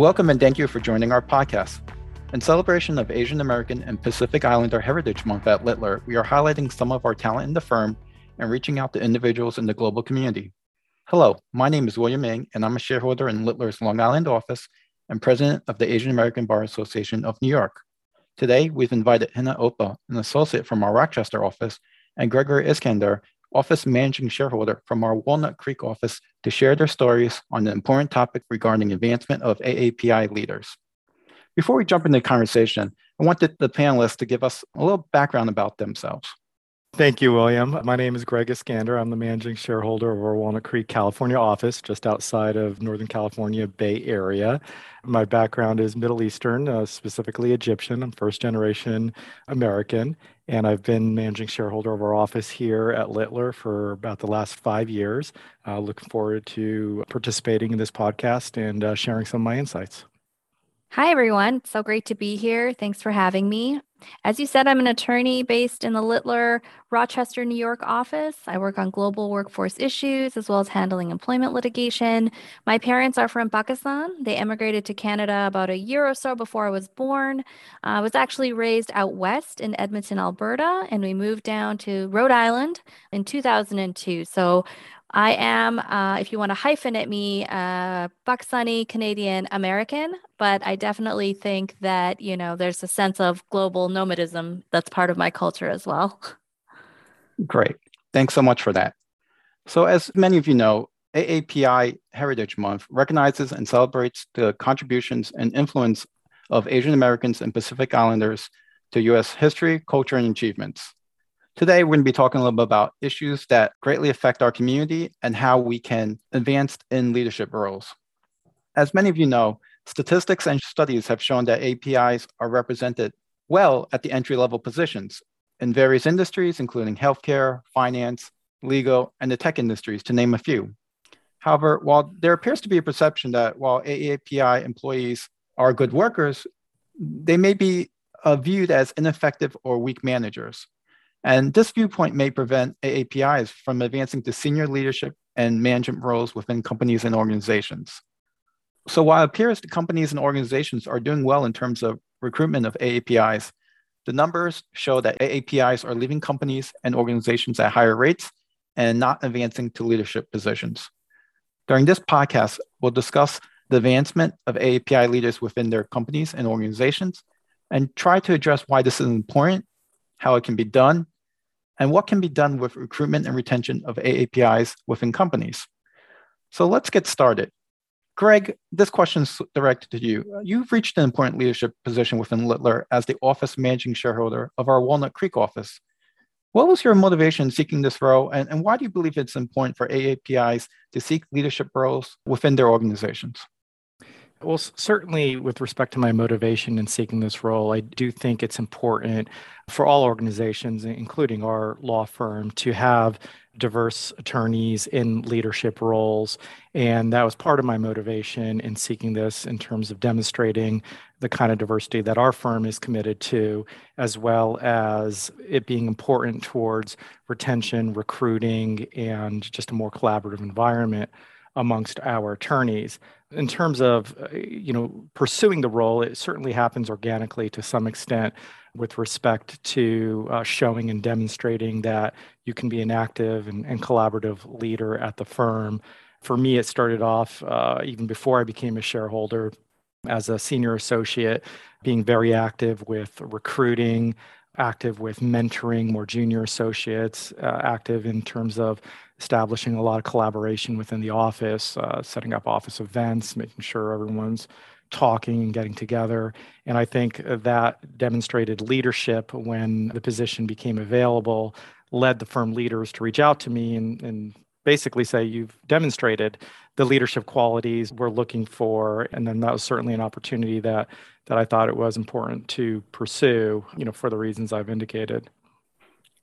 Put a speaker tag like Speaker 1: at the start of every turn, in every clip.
Speaker 1: Welcome and thank you for joining our podcast. In celebration of Asian American and Pacific Islander Heritage Month at Littler, we are highlighting some of our talent in the firm and reaching out to individuals in the global community. Hello, my name is William Ng, and I'm a shareholder in Littler's Long Island office and president of the Asian American Bar Association of New York. Today, we've invited Hina Opa, an associate from our Rochester office, and Gregory Iskander, office managing shareholder from our Walnut Creek office to share their stories on the important topic regarding advancement of AAPI leaders. Before we jump into the conversation, I wanted the panelists to give us a little background about themselves.
Speaker 2: Thank you, William. My name is Greg Iskander. I'm the managing shareholder of our Walnut Creek, California office, just outside of Northern California Bay Area. My background is Middle Eastern, uh, specifically Egyptian. I'm first generation American, and I've been managing shareholder of our office here at Littler for about the last five years. Uh, looking forward to participating in this podcast and uh, sharing some of my insights.
Speaker 3: Hi, everyone. so great to be here. Thanks for having me. As you said, I'm an attorney based in the Littler, Rochester, New York office. I work on global workforce issues as well as handling employment litigation. My parents are from Pakistan. They emigrated to Canada about a year or so before I was born. I was actually raised out west in Edmonton, Alberta, and we moved down to Rhode Island in 2002. So I am, uh, if you want to hyphenate me, uh, Pakistani Canadian American, but I definitely think that, you know, there's a sense of global nomadism that's part of my culture as well.
Speaker 1: Great. Thanks so much for that. So, as many of you know, AAPI Heritage Month recognizes and celebrates the contributions and influence of Asian Americans and Pacific Islanders to US history, culture, and achievements. Today, we're going to be talking a little bit about issues that greatly affect our community and how we can advance in leadership roles. As many of you know, statistics and studies have shown that APIs are represented well at the entry level positions in various industries, including healthcare, finance, legal, and the tech industries, to name a few. However, while there appears to be a perception that while AAPI employees are good workers, they may be uh, viewed as ineffective or weak managers. And this viewpoint may prevent AAPIs from advancing to senior leadership and management roles within companies and organizations. So while it appears the companies and organizations are doing well in terms of recruitment of AAPIs, the numbers show that AAPIs are leaving companies and organizations at higher rates and not advancing to leadership positions. During this podcast, we'll discuss the advancement of AAPI leaders within their companies and organizations and try to address why this is important, how it can be done, and what can be done with recruitment and retention of AAPIs within companies. So let's get started. Greg, this question is directed to you. You've reached an important leadership position within Littler as the office managing shareholder of our Walnut Creek office. What was your motivation seeking this role, and, and why do you believe it's important for AAPIs to seek leadership roles within their organizations?
Speaker 2: Well, certainly with respect to my motivation in seeking this role, I do think it's important for all organizations, including our law firm, to have diverse attorneys in leadership roles. And that was part of my motivation in seeking this in terms of demonstrating the kind of diversity that our firm is committed to, as well as it being important towards retention, recruiting, and just a more collaborative environment amongst our attorneys. In terms of uh, you know pursuing the role it certainly happens organically to some extent with respect to uh, showing and demonstrating that you can be an active and, and collaborative leader at the firm. For me it started off uh, even before i became a shareholder as a senior associate being very active with recruiting active with mentoring more junior associates uh, active in terms of establishing a lot of collaboration within the office, uh, setting up office events, making sure everyone's talking and getting together. And I think that demonstrated leadership when the position became available, led the firm leaders to reach out to me and, and basically say, You've demonstrated the leadership qualities we're looking for. And then that was certainly an opportunity that, that I thought it was important to pursue, you know, for the reasons I've indicated.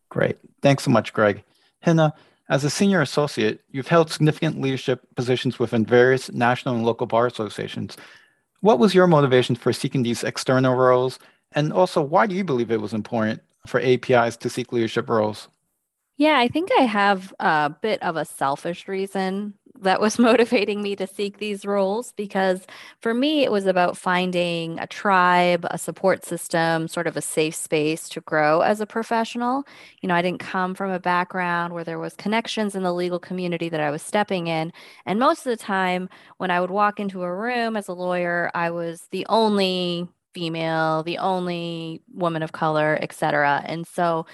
Speaker 1: Great. Thanks so much, Greg. Hina, as a senior associate, you've held significant leadership positions within various national and local bar associations. What was your motivation for seeking these external roles? And also, why do you believe it was important for APIs to seek leadership roles?
Speaker 3: Yeah, I think I have a bit of a selfish reason that was motivating me to seek these roles because for me, it was about finding a tribe, a support system, sort of a safe space to grow as a professional. You know, I didn't come from a background where there was connections in the legal community that I was stepping in. And most of the time, when I would walk into a room as a lawyer, I was the only female, the only woman of color, et cetera. And so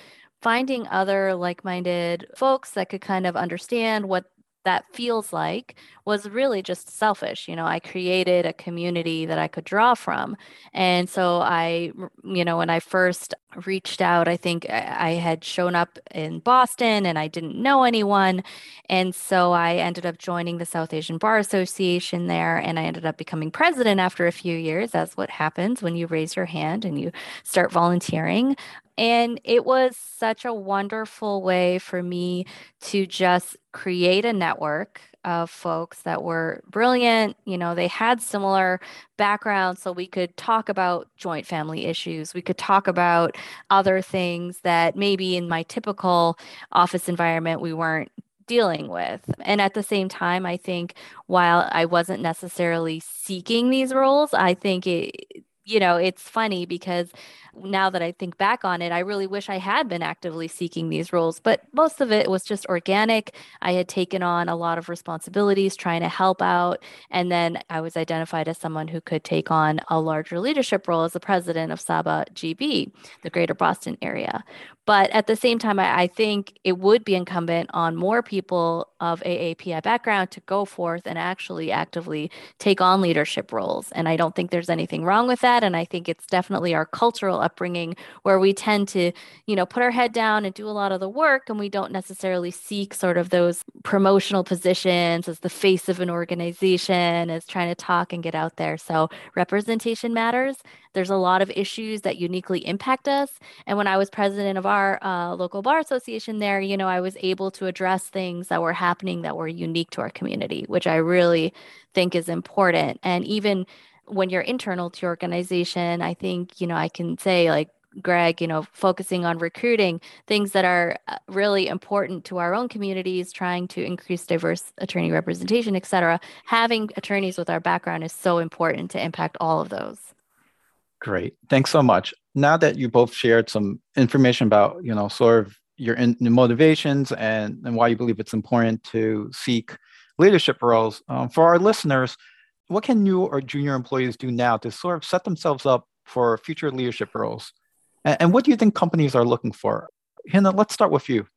Speaker 3: finding other like minded folks that could kind of understand what that feels like was really just selfish. You know, I created a community that I could draw from. And so I, you know, when I first reached out, I think I had shown up in Boston and I didn't know anyone. And so I ended up joining the South Asian Bar Association there. And I ended up becoming president after a few years. That's what happens when you raise your hand and you start volunteering. And it was such a wonderful way for me to just create a network of folks that were brilliant. You know, they had similar backgrounds, so we could talk about joint family issues. We could talk about other things that maybe in my typical office environment we weren't dealing with. And at the same time, I think while I wasn't necessarily seeking these roles, I think it you know, it's funny because now that I think back on it, I really wish I had been actively seeking these roles, but most of it was just organic. I had taken on a lot of responsibilities trying to help out. And then I was identified as someone who could take on a larger leadership role as the president of SABA GB, the greater Boston area. But at the same time, I, I, think it would be incumbent on more people of AAPI background to go forth and actually actively take on leadership roles. And I don't think there's anything wrong with that. And I think it's definitely our cultural upbringing where we tend to, you know, put our head down and do a lot of the work and we don't necessarily seek sort of those promotional positions as the face of an organization, as trying to talk and get out there. So representation matters. There's a lot of issues that uniquely impact us. And when I was president of our uh, local bar association there, you know, I was able to address things that were happening that were unique to our community, which I really think is important. And even when you're internal to your organization, I think, you know, I can say like, Greg, you know, focusing on recruiting things that are uh, really important to our own communities, trying to increase diverse attorney representation, et cetera. Having attorneys with our background is so important to impact all of those.
Speaker 1: Great. Thanks so much. Now that you both shared some information about, you know, sort of your, in, motivations and, and why you believe it's important to seek leadership roles, um, for our listeners, what can new or junior employees do now to sort of set themselves up for future leadership roles? And, and what do you think companies are looking for? Hina, let's start with you.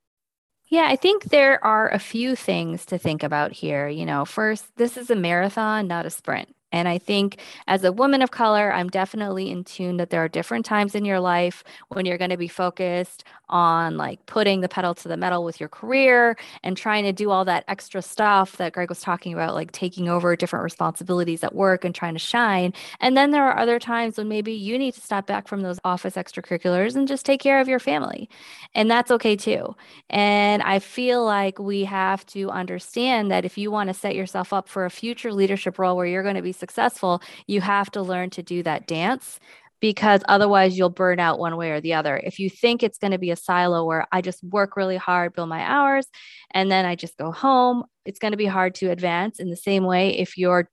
Speaker 3: Yeah, I think there are a few things to think about here. You know, first, this is a marathon, not a sprint. And I think as a woman of color, I'm definitely in tune that there are different times in your life when you're going to be focused on like putting the pedal to the metal with your career and trying to do all that extra stuff that Greg was talking about, like taking over different responsibilities at work and trying to shine. And then there are other times when maybe you need to step back from those office extracurriculars and just take care of your family. And that's okay too. And I feel like we have to understand that if you want to set yourself up for a future leadership role where you're going to be successful, you have to learn to do that dance because otherwise you'll burn out one way or the other. If you think it's going to be a silo where I just work really hard, bill my hours, and then I just go home, it's going to be hard to advance in the same way if you're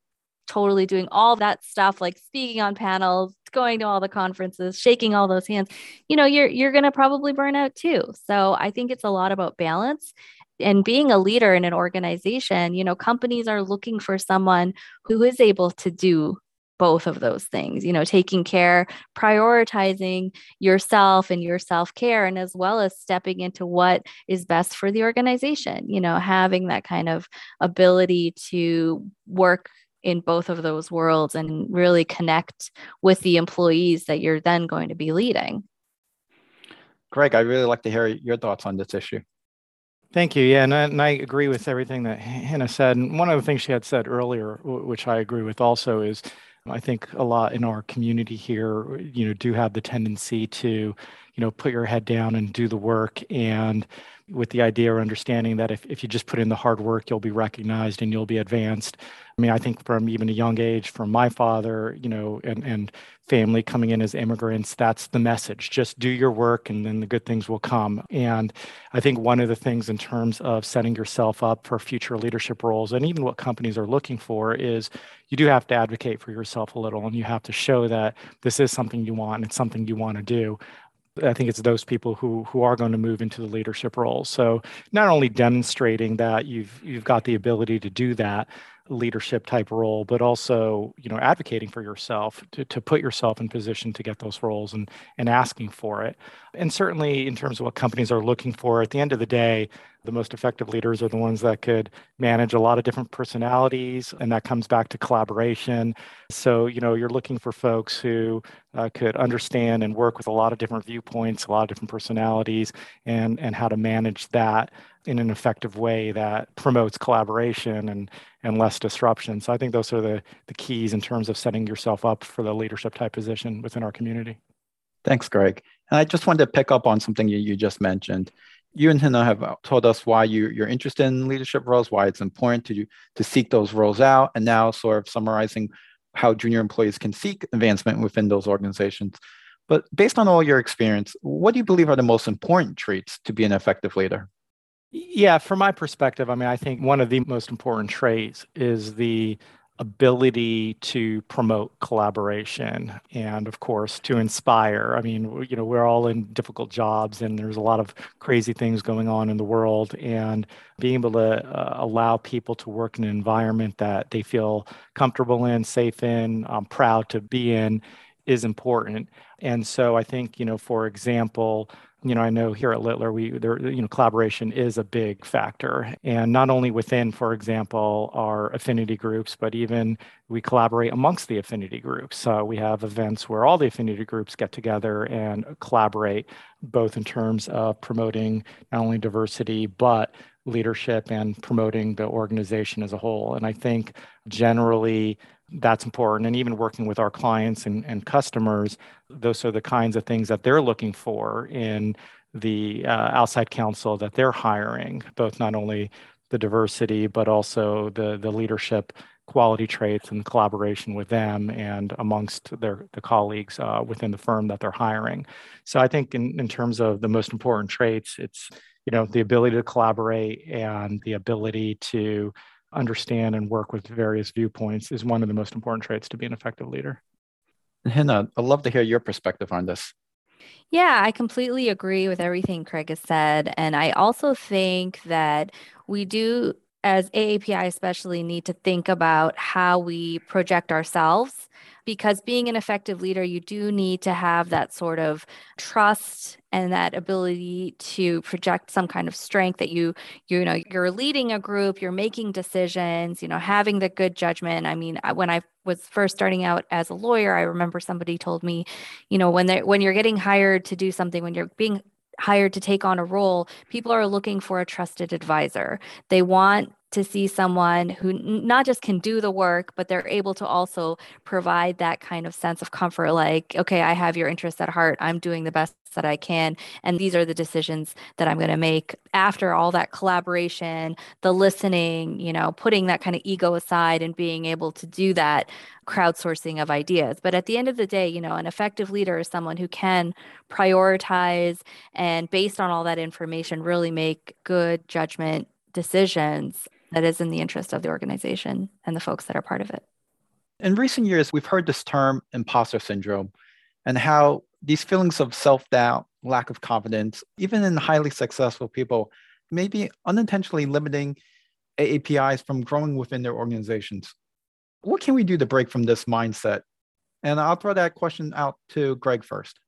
Speaker 3: totally doing all that stuff like speaking on panels going to all the conferences shaking all those hands you know you're you're going to probably burn out too so i think it's a lot about balance and being a leader in an organization, you know, companies are looking for someone who is able to do both of those things, you know, taking care, prioritizing yourself and your self care, and as well as stepping into what is best for the organization, you know, having that kind of ability to work in both of those worlds and really connect with the employees that you're then going to be leading.
Speaker 1: Greg, I'd really like to hear your thoughts on this issue.
Speaker 2: Thank you. Yeah, and I, and I, agree with everything that Hannah said. And one of the things she had said earlier, which I agree with also, is I think a lot in our community here, you know, do have the tendency to, you know, put your head down and do the work. And with the idea or understanding that if, if you just put in the hard work, you'll be recognized and you'll be advanced. I mean, I think from even a young age, from my father, you know, and, and family coming in as immigrants, that's the message. Just do your work and then the good things will come. And I think one of the things in terms of setting yourself up for future leadership roles and even what companies are looking for is you do have to advocate for yourself a little and you have to show that this is something you want and it's something you want to do. I think it's those people who who are going to move into the leadership role. So not only demonstrating that you've you've got the ability to do that, leadership type role, but also, you know, advocating for yourself to, to put yourself in position to get those roles and, and asking for it. And certainly in terms of what companies are looking for, at the end of the day, the most effective leaders are the ones that could manage a lot of different personalities, and that comes back to collaboration. So, you know, you're looking for folks who uh, could understand and work with a lot of different viewpoints, a lot of different personalities, and and how to manage that in an effective way that promotes collaboration and and less disruption. So I think those are the the keys in terms of setting yourself up for the leadership type position within our community.
Speaker 1: Thanks, Greg. And I just wanted to pick up on something you, you just mentioned. You and Hina have told us why you, you're interested in leadership roles, why it's important to, to seek those roles out, and now sort of summarizing how junior employees can seek advancement within those organizations. But based on all your experience, what do you believe are the most important traits to be an effective leader?
Speaker 2: Yeah, from my perspective, I mean, I think one of the most important traits is the ability to promote collaboration and of course to inspire. I mean you know we're all in difficult jobs and there's a lot of crazy things going on in the world and being able to uh, allow people to work in an environment that they feel comfortable in safe in um, proud to be in is important. And so i think you know for example you know, I know here at Littler, we there, you know, collaboration is a big factor, and not only within, for example, our affinity groups, but even we collaborate amongst the affinity groups. Uh, we have events where all the affinity groups get together and collaborate, both in terms of promoting not only diversity but leadership and promoting the organization as a whole. And I think generally that's important. And even working with our clients and, and customers, those are the kinds of things that they're looking for in the uh, outside counsel that they're hiring, both not only the diversity, but also the, the leadership quality traits and collaboration with them and amongst their the colleagues uh, within the firm that they're hiring. So I think in, in terms of the most important traits, it's you know the ability to collaborate and the ability to understand and work with various viewpoints is one of the most important traits to be an effective leader.
Speaker 1: Hina, I'd love to hear your perspective on this.
Speaker 3: Yeah, I completely agree with everything Craig has said. And I also think that we do, as AAPI especially, need to think about how we project ourselves because being an effective leader, you do need to have that sort of trust and that ability to project some kind of strength that you you know you're leading a group you're making decisions you know having the good judgment i mean when i was first starting out as a lawyer i remember somebody told me you know when they when you're getting hired to do something when you're being hired to take on a role, people are looking for a trusted advisor. They want to see someone who not just can do the work, but they're able to also provide that kind of sense of comfort like, okay, I have your interests at heart. I'm doing the best that I can. And these are the decisions that I'm going to make after all that collaboration, the listening, you know, putting that kind of ego aside and being able to do that crowdsourcing of ideas. But at the end of the day, you know, an effective leader is someone who can prioritize and based on all that information, really make good judgment decisions that is in the interest of the organization and the folks that are part of it.
Speaker 1: In recent years, we've heard this term imposter syndrome and how these feelings of self doubt, lack of confidence, even in highly successful people, may be unintentionally limiting AAPIs from growing within their organizations. What can we do to break from this mindset? And I'll throw that question out to Greg first.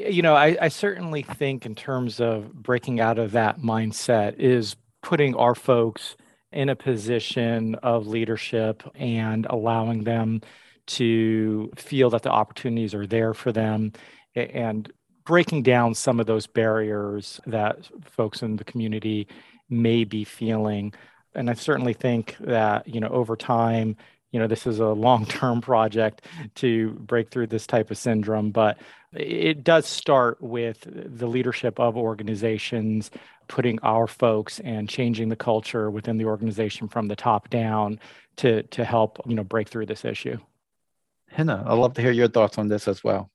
Speaker 2: You know, I, I certainly think, in terms of breaking out of that mindset, is putting our folks in a position of leadership and allowing them to feel that the opportunities are there for them and breaking down some of those barriers that folks in the community may be feeling. And i certainly think that you know over time you know, this is a long term project to break through this type of syndrome, but it does start with the leadership of organizations putting our folks and changing the culture within the organization from the top down to to help you know break through this issue.
Speaker 1: Hina, I'd love to hear your thoughts on this as well.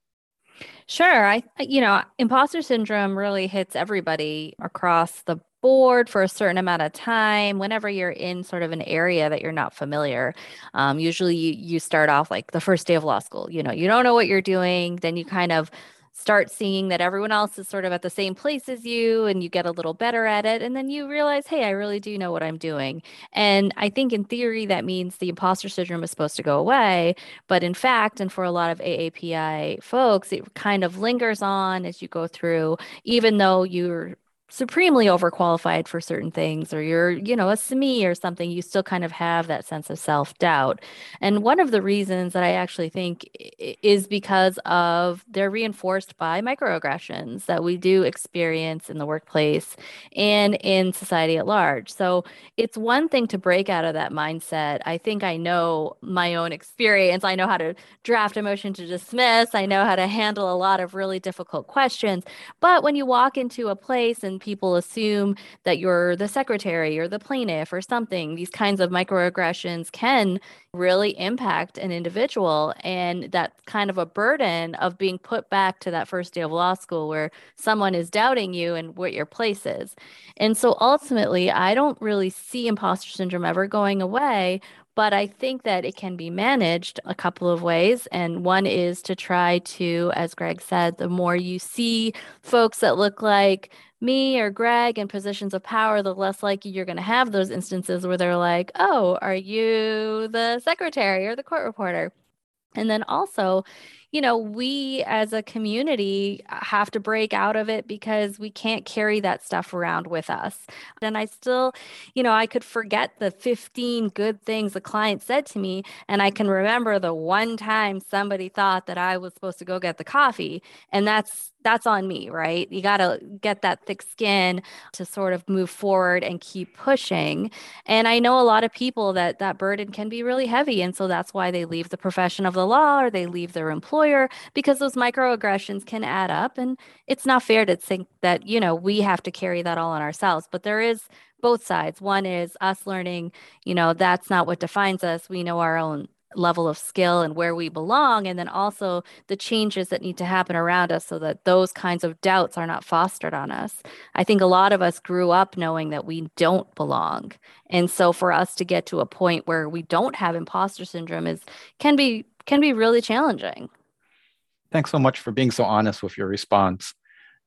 Speaker 3: Sure. I, you know, imposter syndrome really hits everybody across the board for a certain amount of time whenever you're in sort of an area that you're not familiar um, usually you, you start off like the first day of law school you know you don't know what you're doing then you kind of start seeing that everyone else is sort of at the same place as you and you get a little better at it and then you realize hey i really do know what i'm doing. And i think in theory that means the imposter syndrome is supposed to go away but in fact and for a lot of aapi folks it kind of lingers on as you go through even though you're supremely overqualified for certain things or you're you know a SME or something you still kind of have that sense of self-doubt. And one of the reasons that i actually think is because of they're reinforced by microaggressions that we do experience in the workplace and in society at large. So it's one thing to break out of that mindset. I think i know my own experience. I know how to draft a motion to dismiss. I know how to handle a lot of really difficult questions. But when you walk into a place and people assume that you're the secretary or the plaintiff or something. These kinds of microaggressions can really impact an individual. And that kind of a burden of being put back to that first day of law school where someone is doubting you and what your place is. And so ultimately, I don't really see imposter syndrome ever going away. But I think that it can be managed a couple of ways. And one is to try to, as Greg said, the more you see folks that look like me or Greg in positions of power, the less likely you're going to have those instances where they're like, oh, are you the secretary or the court reporter? And then also, you know, we as a community have to break out of it because we can't carry that stuff around with us. And I still, you know, I could forget the 15 good things the client said to me. And I can remember the one time somebody thought that I was supposed to go get the coffee. And that's that's on me, right? You got to get that thick skin to sort of move forward and keep pushing. And I know a lot of people that that burden can be really heavy. And so that's why they leave the profession of the law or they leave their employer because those microaggressions can add up. And it's not fair to think that, you know, we have to carry that all on ourselves. But there is both sides. One is us learning, you know, that's not what defines us. We know our own level of skill and where we belong and then also the changes that need to happen around us so that those kinds of doubts are not fostered on us. I think a lot of us grew up knowing that we don't belong. And so for us to get to a point where we don't have imposter syndrome is can be can be really challenging.
Speaker 1: Thanks so much for being so honest with your response.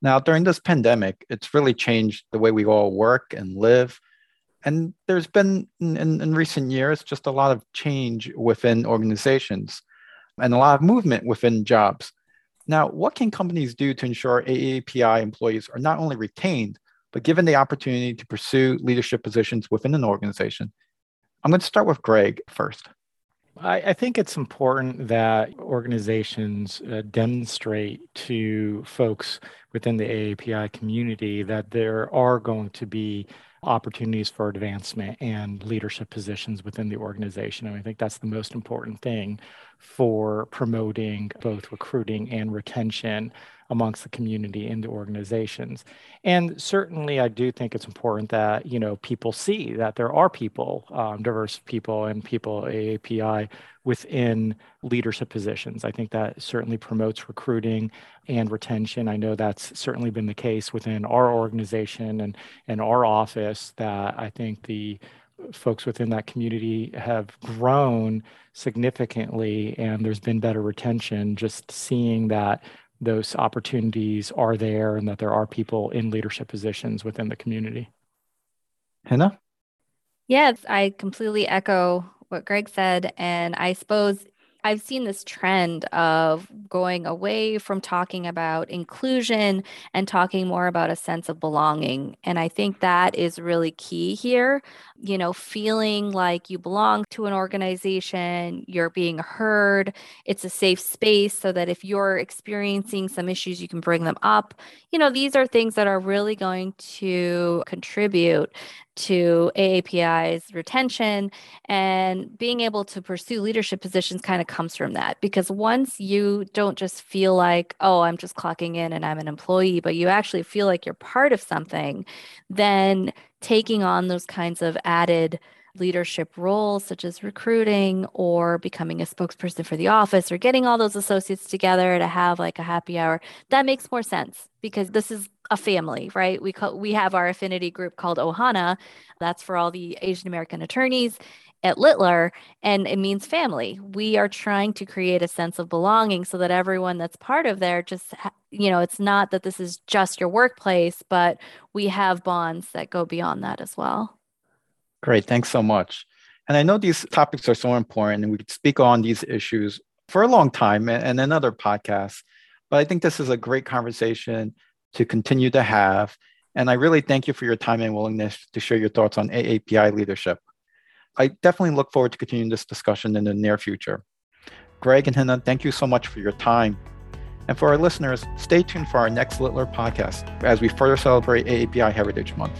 Speaker 1: Now during this pandemic it's really changed the way we all work and live and there's been in, in, recent years just a lot of change within organizations and a lot of movement within jobs. Now, what can companies do to ensure AAPI employees are not only retained, but given the opportunity to pursue leadership positions within an organization? I'm going to start with Greg first.
Speaker 2: I, I think it's important that organizations uh, demonstrate to folks within the AAPI community that there are going to be opportunities for advancement and leadership positions within the organization. And I think that's the most important thing for promoting both recruiting and retention amongst the community in the organizations. And certainly, I do think it's important that you know people see that there are people, um, diverse people, and people AAPI within leadership positions. I think that certainly promotes recruiting and retention. I know that's certainly been the case within our organization and and our office. That I think the folks within that community have grown significantly and there's been better retention just seeing that those opportunities are there and that there are people in leadership positions within the community.
Speaker 1: Hina?
Speaker 3: Yes, I completely echo what Greg said. And I suppose I've seen this trend of going away from talking about inclusion and talking more about a sense of belonging. And I think that is really key here. You know, feeling like you belong to an organization, you're being heard, it's a safe space so that if you're experiencing some issues, you can bring them up. You know, these are things that are really going to contribute to AAPI's retention and being able to pursue leadership positions kind of comes from that because once you don't just feel like oh I'm just clocking in and I'm an employee but you actually feel like you're part of something then taking on those kinds of added leadership roles such as recruiting or becoming a spokesperson for the office or getting all those associates together to have like a happy hour that makes more sense because this is a family right? We call we have our affinity group called ohana. That's for all the asian american attorneys at littler and it means family. We are trying to create a sense of belonging so that everyone that's part of there just you know it's not that this is just your workplace but we have bonds that go beyond that as well.
Speaker 1: Great, thanks so much. And I know these topics are so important, and we could speak on these issues for a long time and another podcast. But I think this is a great conversation to continue to have. And I really thank you for your time and willingness to share your thoughts on AAPI leadership. I definitely look forward to continuing this discussion in the near future. Greg and Hina, thank you so much for your time. And for our listeners, stay tuned for our next Littler podcast as we further celebrate AAPI Heritage Month.